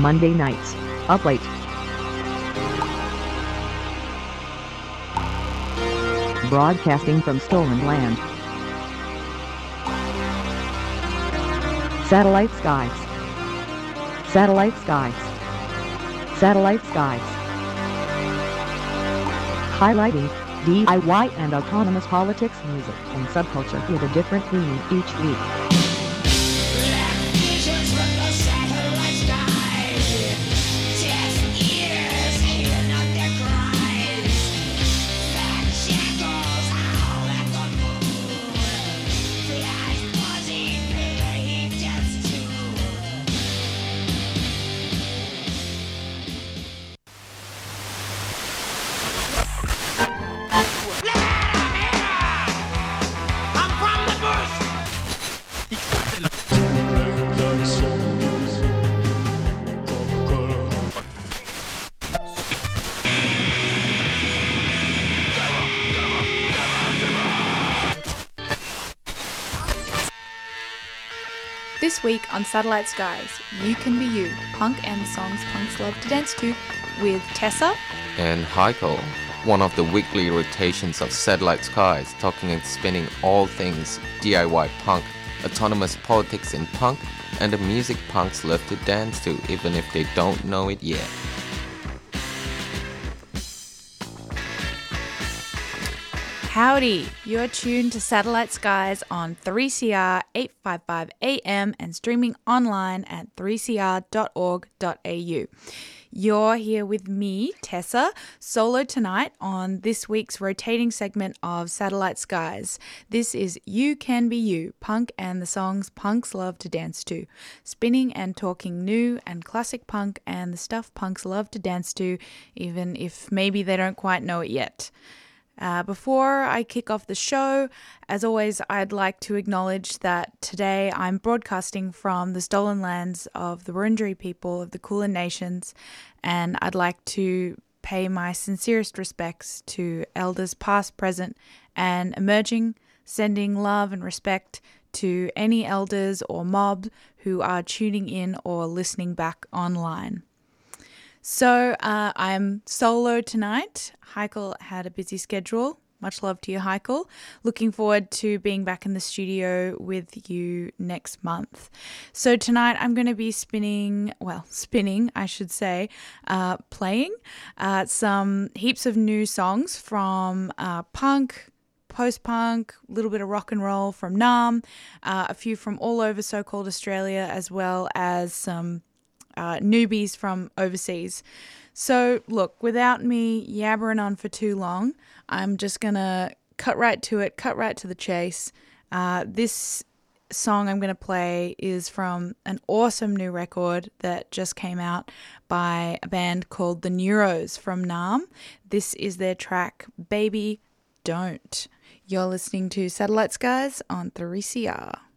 Monday nights, up late. Broadcasting from stolen land. Satellite skies. Satellite skies. Satellite skies. Highlighting DIY and autonomous politics, music, and subculture with a different theme each week. On Satellite Skies, You Can Be You, punk and songs punks love to dance to, with Tessa and Heiko, one of the weekly rotations of Satellite Skies, talking and spinning all things DIY punk, autonomous politics in punk, and the music punks love to dance to, even if they don't know it yet. Howdy! You're tuned to Satellite Skies on 3CR 855 AM and streaming online at 3cr.org.au. You're here with me, Tessa, solo tonight on this week's rotating segment of Satellite Skies. This is You Can Be You, punk and the songs punks love to dance to. Spinning and talking new and classic punk and the stuff punks love to dance to, even if maybe they don't quite know it yet. Uh, before I kick off the show, as always, I'd like to acknowledge that today I'm broadcasting from the stolen lands of the Wurundjeri people of the Kulin Nations, and I'd like to pay my sincerest respects to elders past, present, and emerging, sending love and respect to any elders or mob who are tuning in or listening back online. So uh, I'm solo tonight. Heikel had a busy schedule. Much love to you, Heikel. Looking forward to being back in the studio with you next month. So, tonight I'm going to be spinning, well, spinning, I should say, uh, playing uh, some heaps of new songs from uh, punk, post punk, a little bit of rock and roll from Naarm, uh, a few from all over so called Australia, as well as some uh, newbies from overseas. So, look, without me yabbering on for too long, I'm just gonna cut right to it, cut right to the chase. Uh, this song I'm going to play is from an awesome new record that just came out by a band called The Neuros from Naarm. This is their track Baby Don't. You're listening to Satellite Skies on 3CR.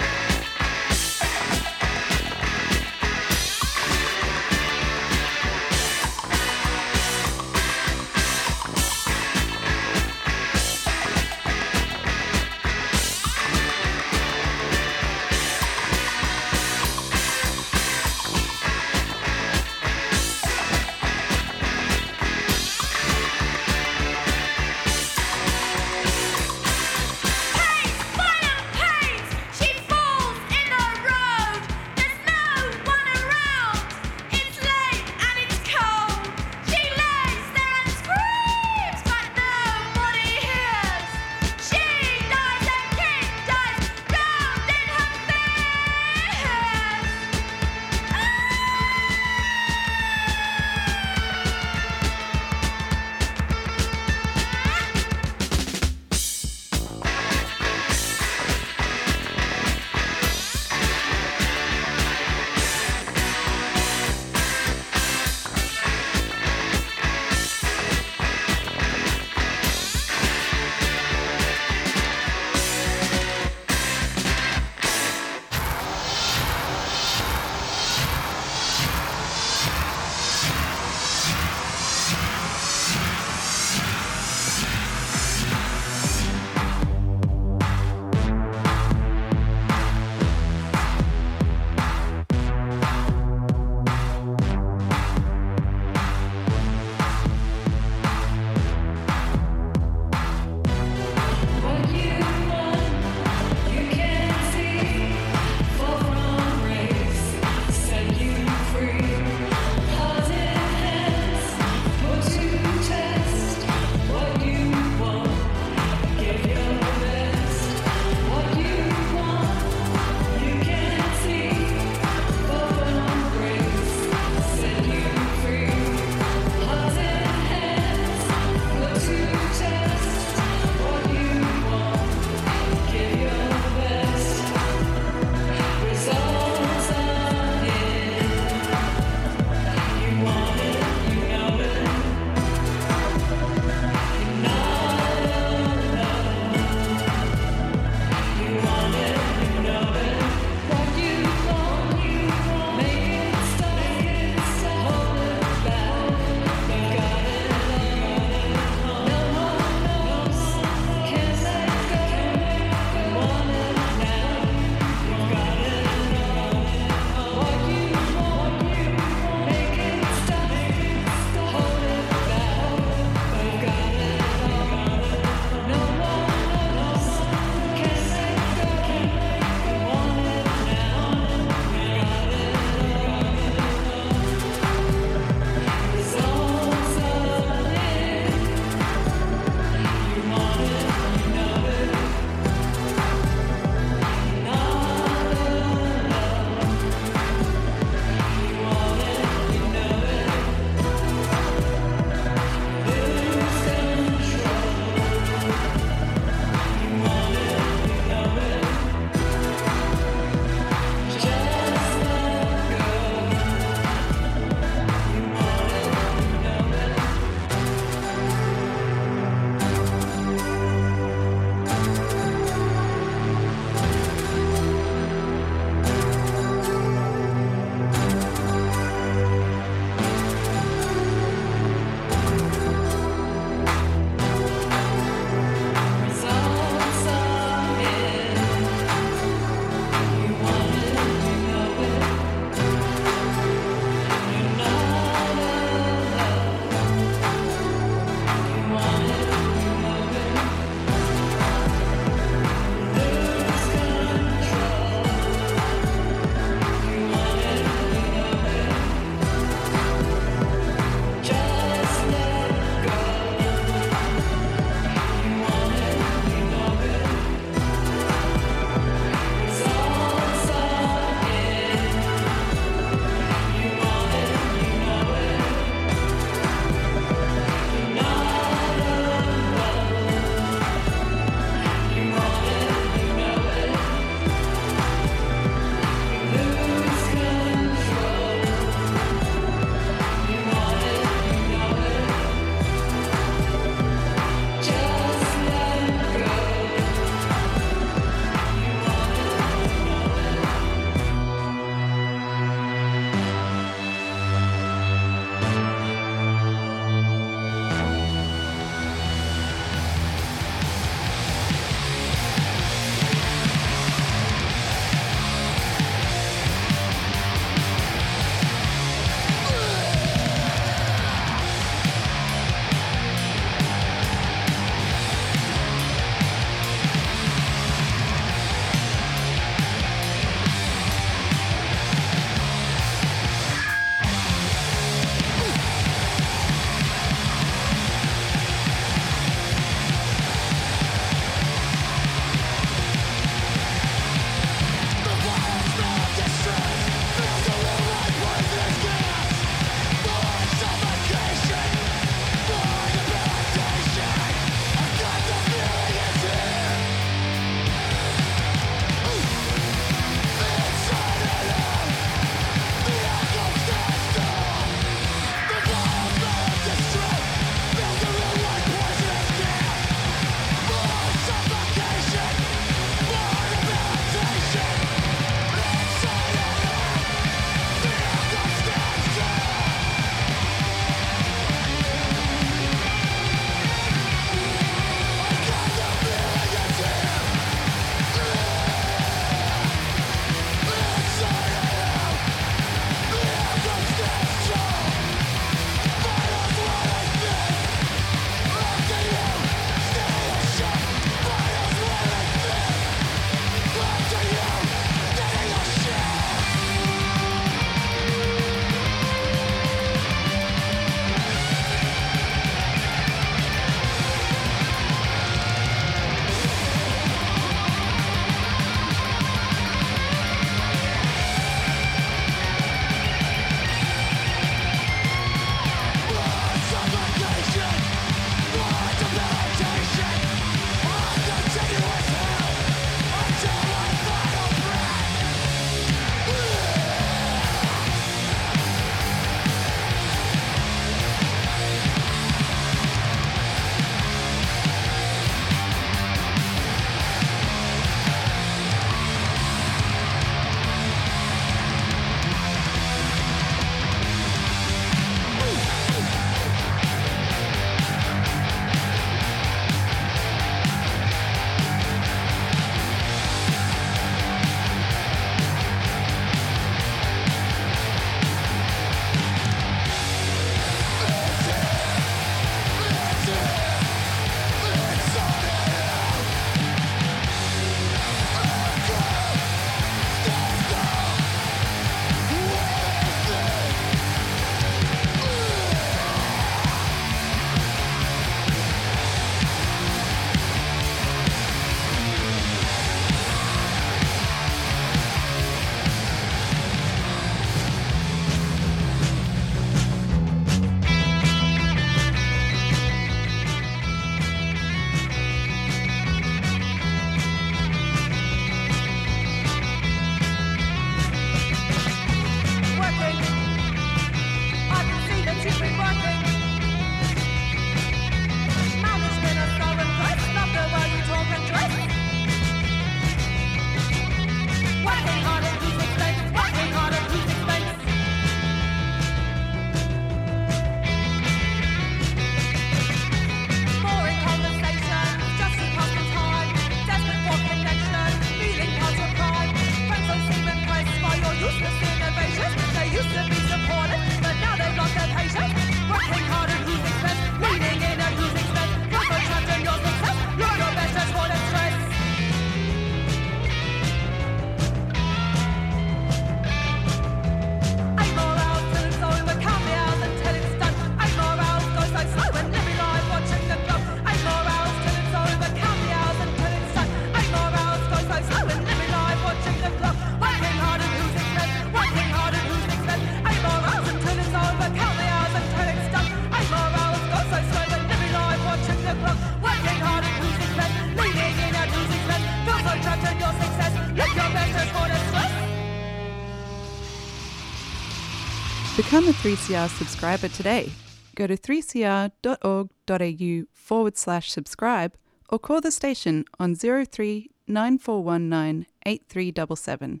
3CR subscriber today. Go to 3cr.org.au forward slash subscribe or call the station on 03 9419 8377.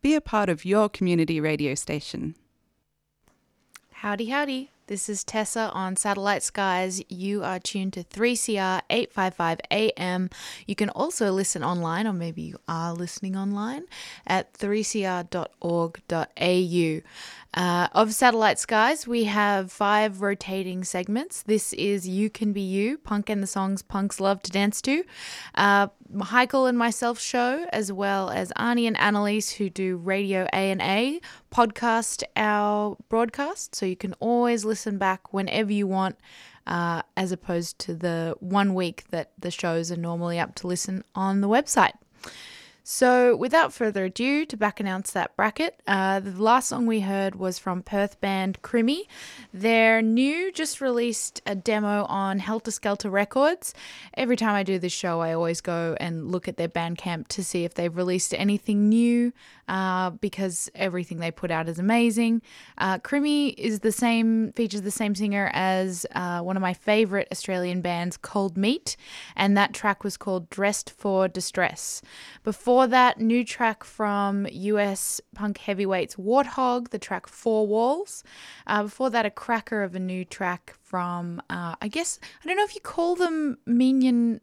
Be a part of your community radio station. Howdy, howdy. This is Tessa on Satellite Skies. You are tuned to 3CR 855 AM. You can also listen online, or maybe you are listening online, at 3cr.org.au. Uh, of Satellite Skies, we have five rotating segments. This is You Can Be You, Punk and the Songs Punks Love to Dance to. Uh, Heikel and myself show, as well as Arnie and Annalise, who do Radio A&A, podcast our broadcast. So you can always listen back whenever you want, uh, as opposed to the one week that the shows are normally up to listen on the website. So, without further ado, to back announce that bracket, uh, the last song we heard was from Perth band Crimmy. Their new just released a demo on Helter Skelter Records. Every time I do this show, I always go and look at their Bandcamp to see if they've released anything new uh, because everything they put out is amazing. Uh, Crimmy is the same, features the same singer as uh, one of my favorite Australian bands, Cold Meat, and that track was called Dressed for Distress. Before before that, new track from US punk heavyweights Warthog, the track Four Walls. Uh, before that, a cracker of a new track from, uh, I guess, I don't know if you call them Meanjin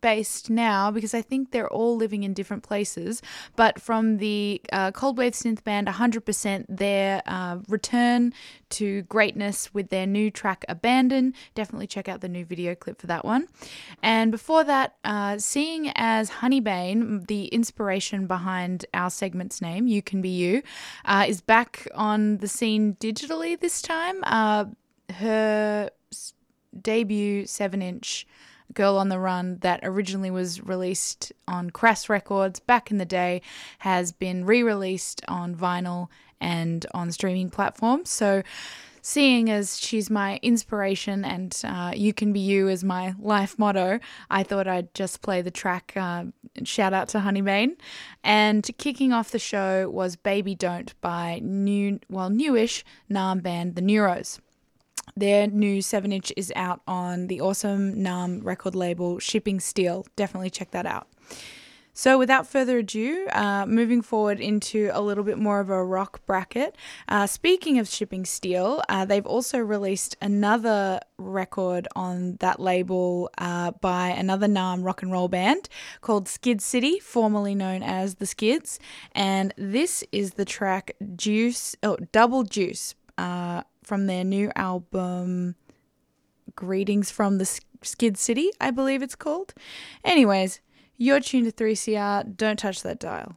based now because I think they're all living in different places. But from the uh, Cold Wave synth band, 100% their uh, return to greatness with their new track Abandon. Definitely check out the new video clip for that one. And before that, uh, seeing as Honeybane, the inspiration behind our segment's name, You Can Be You, uh, is back on the scene digitally this time. Uh, her debut 7 inch Girl on the Run that originally was released on Crass Records back in the day has been re released on vinyl and on streaming platforms. So, seeing as she's my inspiration and uh, you can be you is my life motto, I thought I'd just play the track. Uh, shout out to Honeybane. And kicking off the show was Baby Don't by new, well, newish Naarm band The Neuros. Their new 7 inch is out on the awesome Naarm record label Shipping Steel. Definitely check that out. So, without further ado, uh, moving forward into a little bit more of a rock bracket. Uh, speaking of Shipping Steel, uh, they've also released another record on that label uh, by another Naarm rock and roll band called Skid City, formerly known as The Skids. And this is the track Juice, oh, Double Juice uh, from their new album Greetings from the Skid City, I believe it's called. Anyways, you're tuned to 3CR. Don't touch that dial.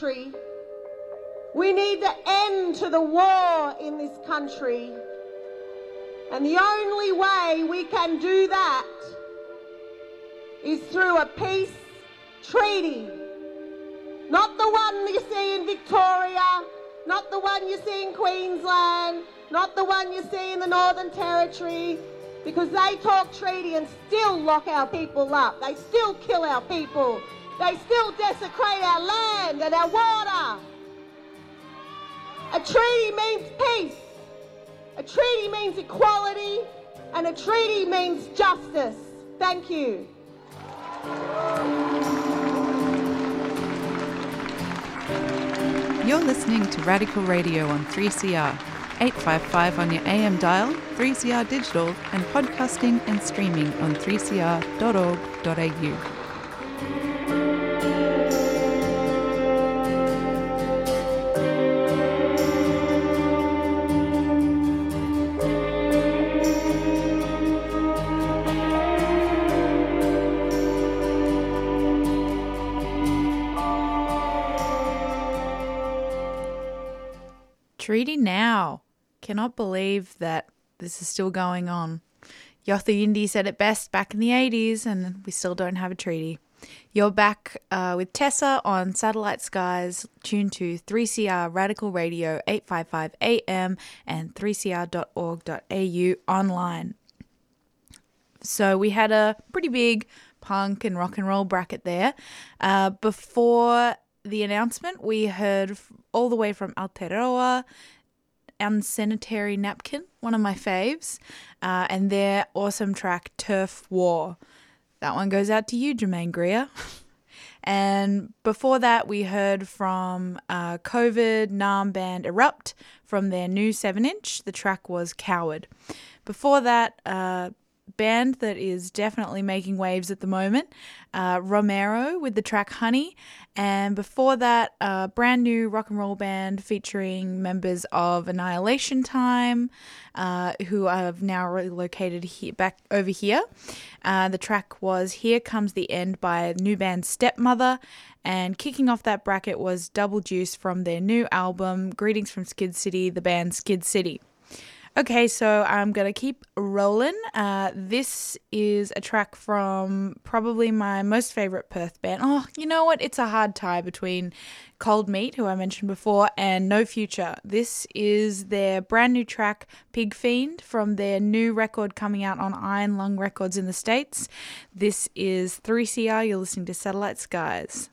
Country. We need the end to the war in this country. And the only way we can do that is through a peace treaty. Not the one you see in Victoria, not the one you see in Queensland, not the one you see in the Northern Territory, because they talk treaty and still lock our people up. They still kill our people. They still desecrate our land and our water. A treaty means peace. A treaty means equality. And a treaty means justice. Thank you. You're listening to Radical Radio on 3CR, 855 on your AM dial, 3CR digital, and podcasting and streaming on 3cr.org.au. Cannot believe that this is still going on. Yothu Yindi said it best back in the 80s, and we still don't have a treaty. You're back uh, with Tessa on Satellite Skies, tuned to 3CR Radical Radio 855 AM and 3cr.org.au online. So we had a pretty big punk and rock and roll bracket there. Uh, before the announcement, we heard all the way from Aotearoa, Unsanitary Napkin, one of my faves, uh, and their awesome track Turf War. That one goes out to you, Germaine Greer. And before that, we heard from uh, COVID Naarm band Erupt from their new 7 inch. The track was Coward. Before that, uh, band that is definitely making waves at the moment, uh, Romero with the track Honey. And before that, a brand new rock and roll band featuring members of Annihilation Time, uh, who have now relocated here, back over here. Uh, the track was Here Comes the End by new band Stepmother. And kicking off that bracket was Double Juice from their new album, Greetings from Skid City, the band Skid City. Okay, so I'm gonna keep rolling. Uh, this is a track from probably my most favorite Perth band. Oh, you know what? It's a hard tie between Cold Meat, who I mentioned before, and No Future. This is their brand new track, Pig Fiend, from their new record coming out on Iron Lung Records in the States. This is 3CR. You're listening to Satellite Skies.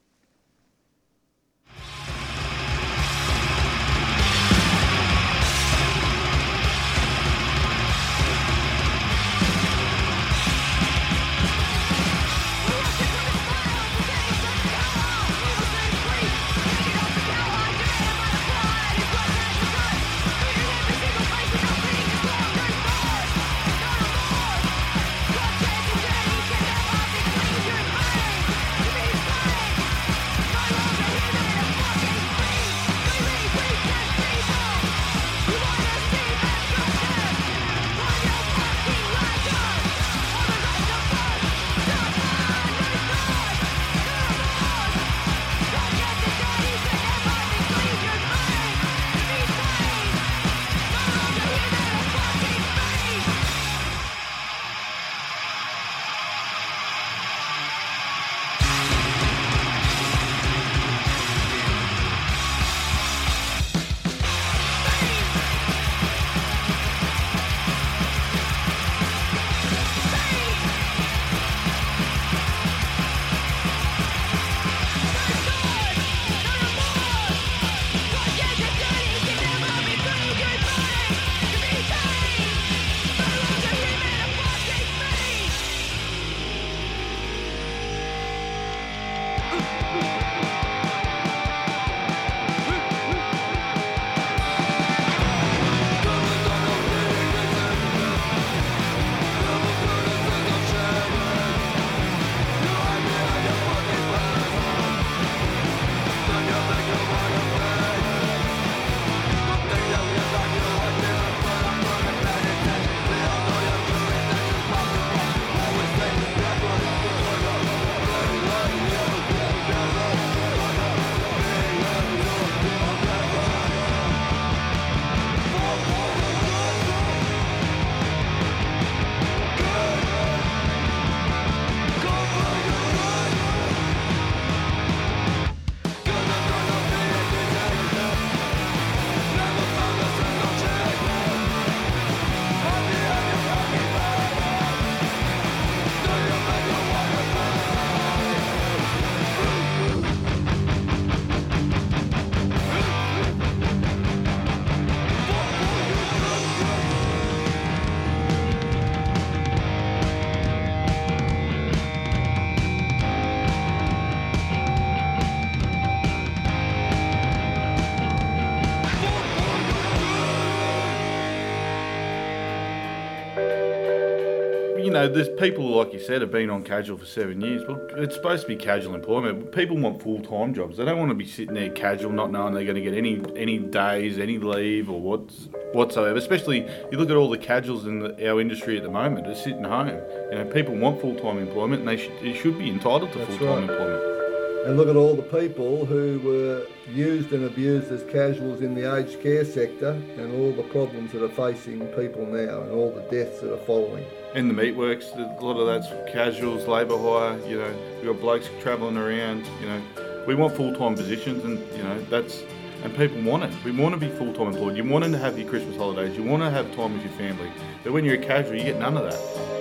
Know, there's people like you said have been on casual for seven years. Well, it's supposed to be casual employment. People want full time jobs. They don't want to be sitting there casual, not knowing they're going to get any any days, any leave, or what's whatsoever. Especially you look at all the casuals in the, our industry at the moment. They're sitting home. You know, people want full time employment, and they should, they should be entitled to full time right. employment. And look at all the people who were used and abused as casuals in the aged care sector and all the problems that are facing people now and all the deaths that are following. In the meatworks, a lot of that's casuals, labour hire. You know, we've got blokes travelling around. You know, we want full time positions, and you know that's and people want it. We want to be full time employed. You want to have your Christmas holidays. You want to have time with your family. But when you're a casual, you get none of that.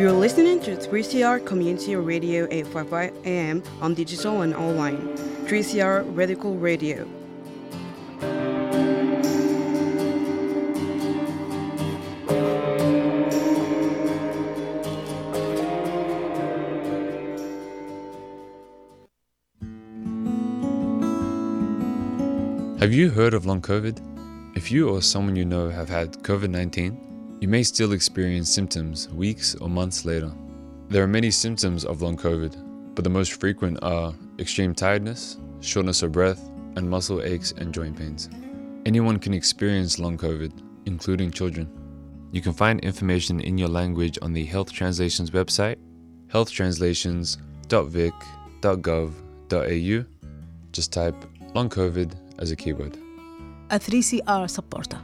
You're listening to 3CR Community Radio 855 AM on digital and online. 3CR Radical Radio. Have you heard of long COVID? If you or someone you know have had COVID 19, you may still experience symptoms weeks or months later. There are many symptoms of long COVID, but the most frequent are extreme tiredness, shortness of breath, and muscle aches and joint pains. Anyone can experience long COVID, including children. You can find information in your language on the Health Translations website, healthtranslations.vic.gov.au. Just type long COVID as a keyword. a 3CR supporter.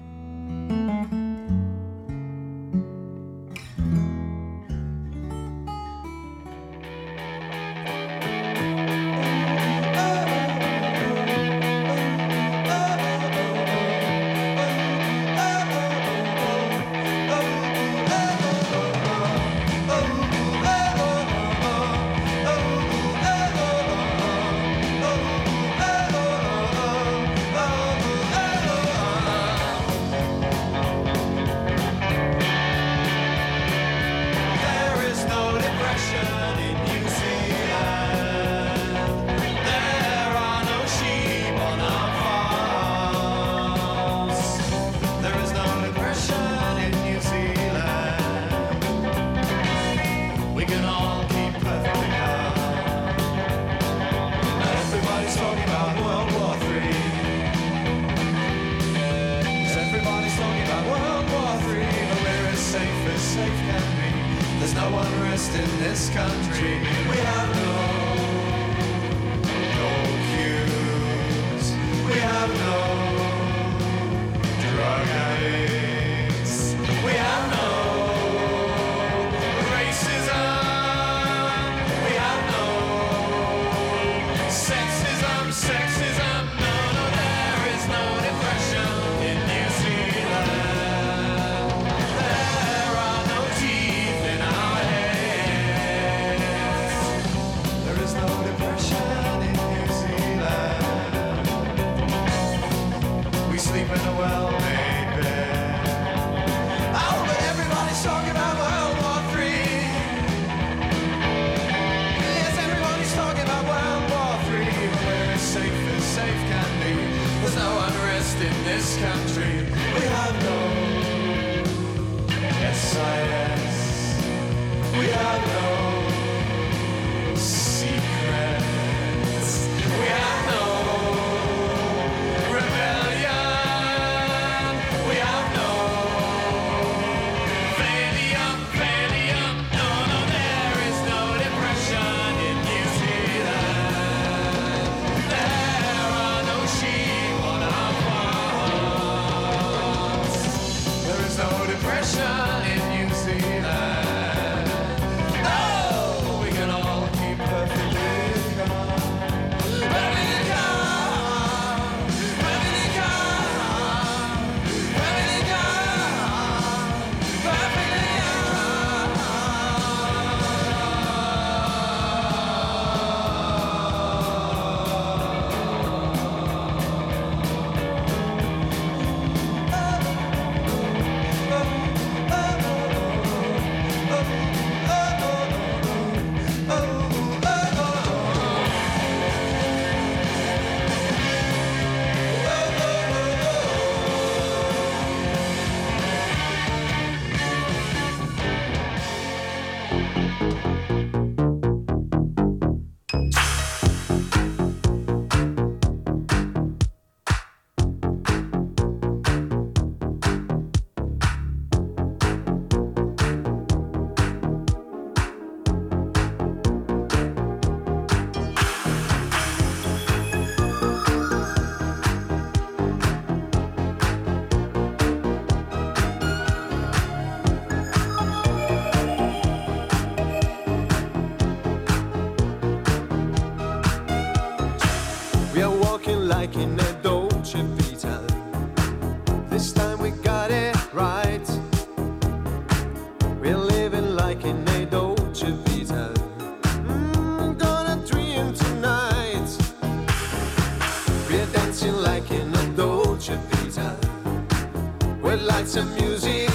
Lights and music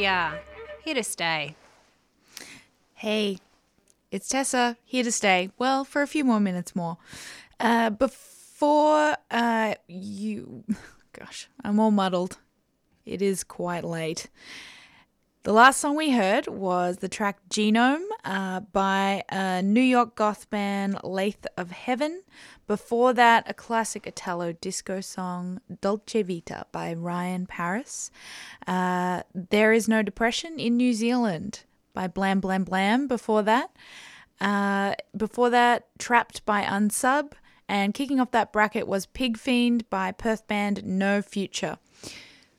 3CR, here to stay. Hey, it's Tessa, here to stay. Well, for a few more minutes more. Uh, before uh, you. Gosh, I'm all muddled. It is quite late. The last song we heard was the track Genome uh, by a New York goth band Lathe of Heaven. Before that, a classic Italo disco song, Dolce Vita by Ryan Paris. Uh, there is No Depression in New Zealand by Blam Blam Blam. Before that, uh, before that, Trapped by Unsub. And kicking off that bracket was Pig Fiend by Perth band No Future.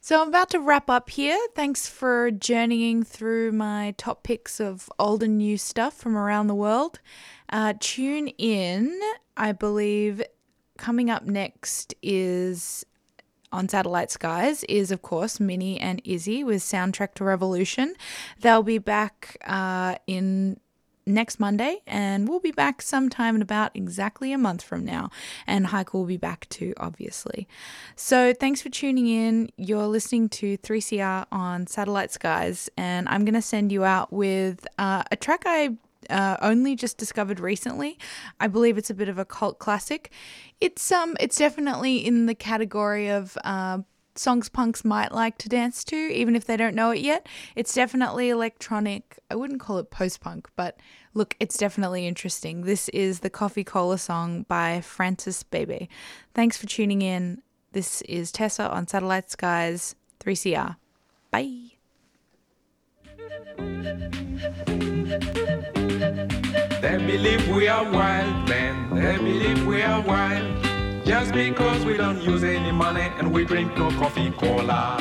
So I'm about to wrap up here. Thanks for journeying through my top picks of old and new stuff from around the world. Uh, tune in. I believe coming up next is on Satellite Skies is, of course, Minnie and Izzy with Soundtrack to Revolution. They'll be back uh, in next Monday, and we'll be back sometime in about exactly a month from now. And Heike will be back too, obviously. So thanks for tuning in. You're listening to 3CR on Satellite Skies, and I'm going to send you out with uh, a track I uh, only just discovered recently. I believe it's a bit of a cult classic. It's um, it's definitely in the category of uh, songs punks might like to dance to, even if they don't know it yet. It's definitely electronic. I wouldn't call it post punk, but look, it's definitely interesting. This is the Coffee Cola song by Francis Bebey. Thanks for tuning in. This is Tessa on Satellite Skies 3CR. Bye. They believe we are wild, man. They believe we are wild. Just because we don't use any money and we drink no coffee cola.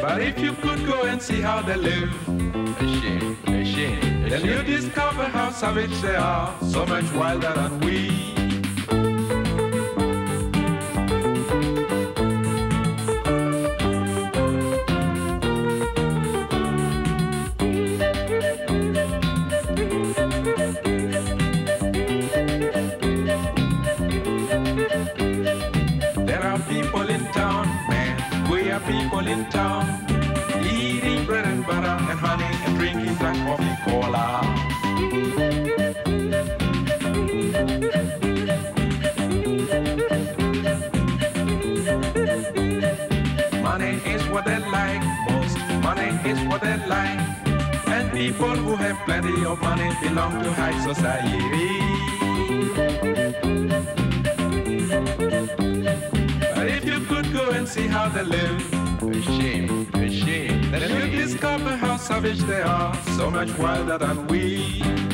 But if you could go and see how they live, Machine, machine, then you discover how savage they are, so much wilder than we. Are people in town. Eating bread and butter and honey and drinking black coffee cola. Money is what they like most. Money is what they like. And people who have plenty of money belong to high society. But if you could go and see how they live, a shame, a shame. then you'd discover how savage they are, so much wilder than we.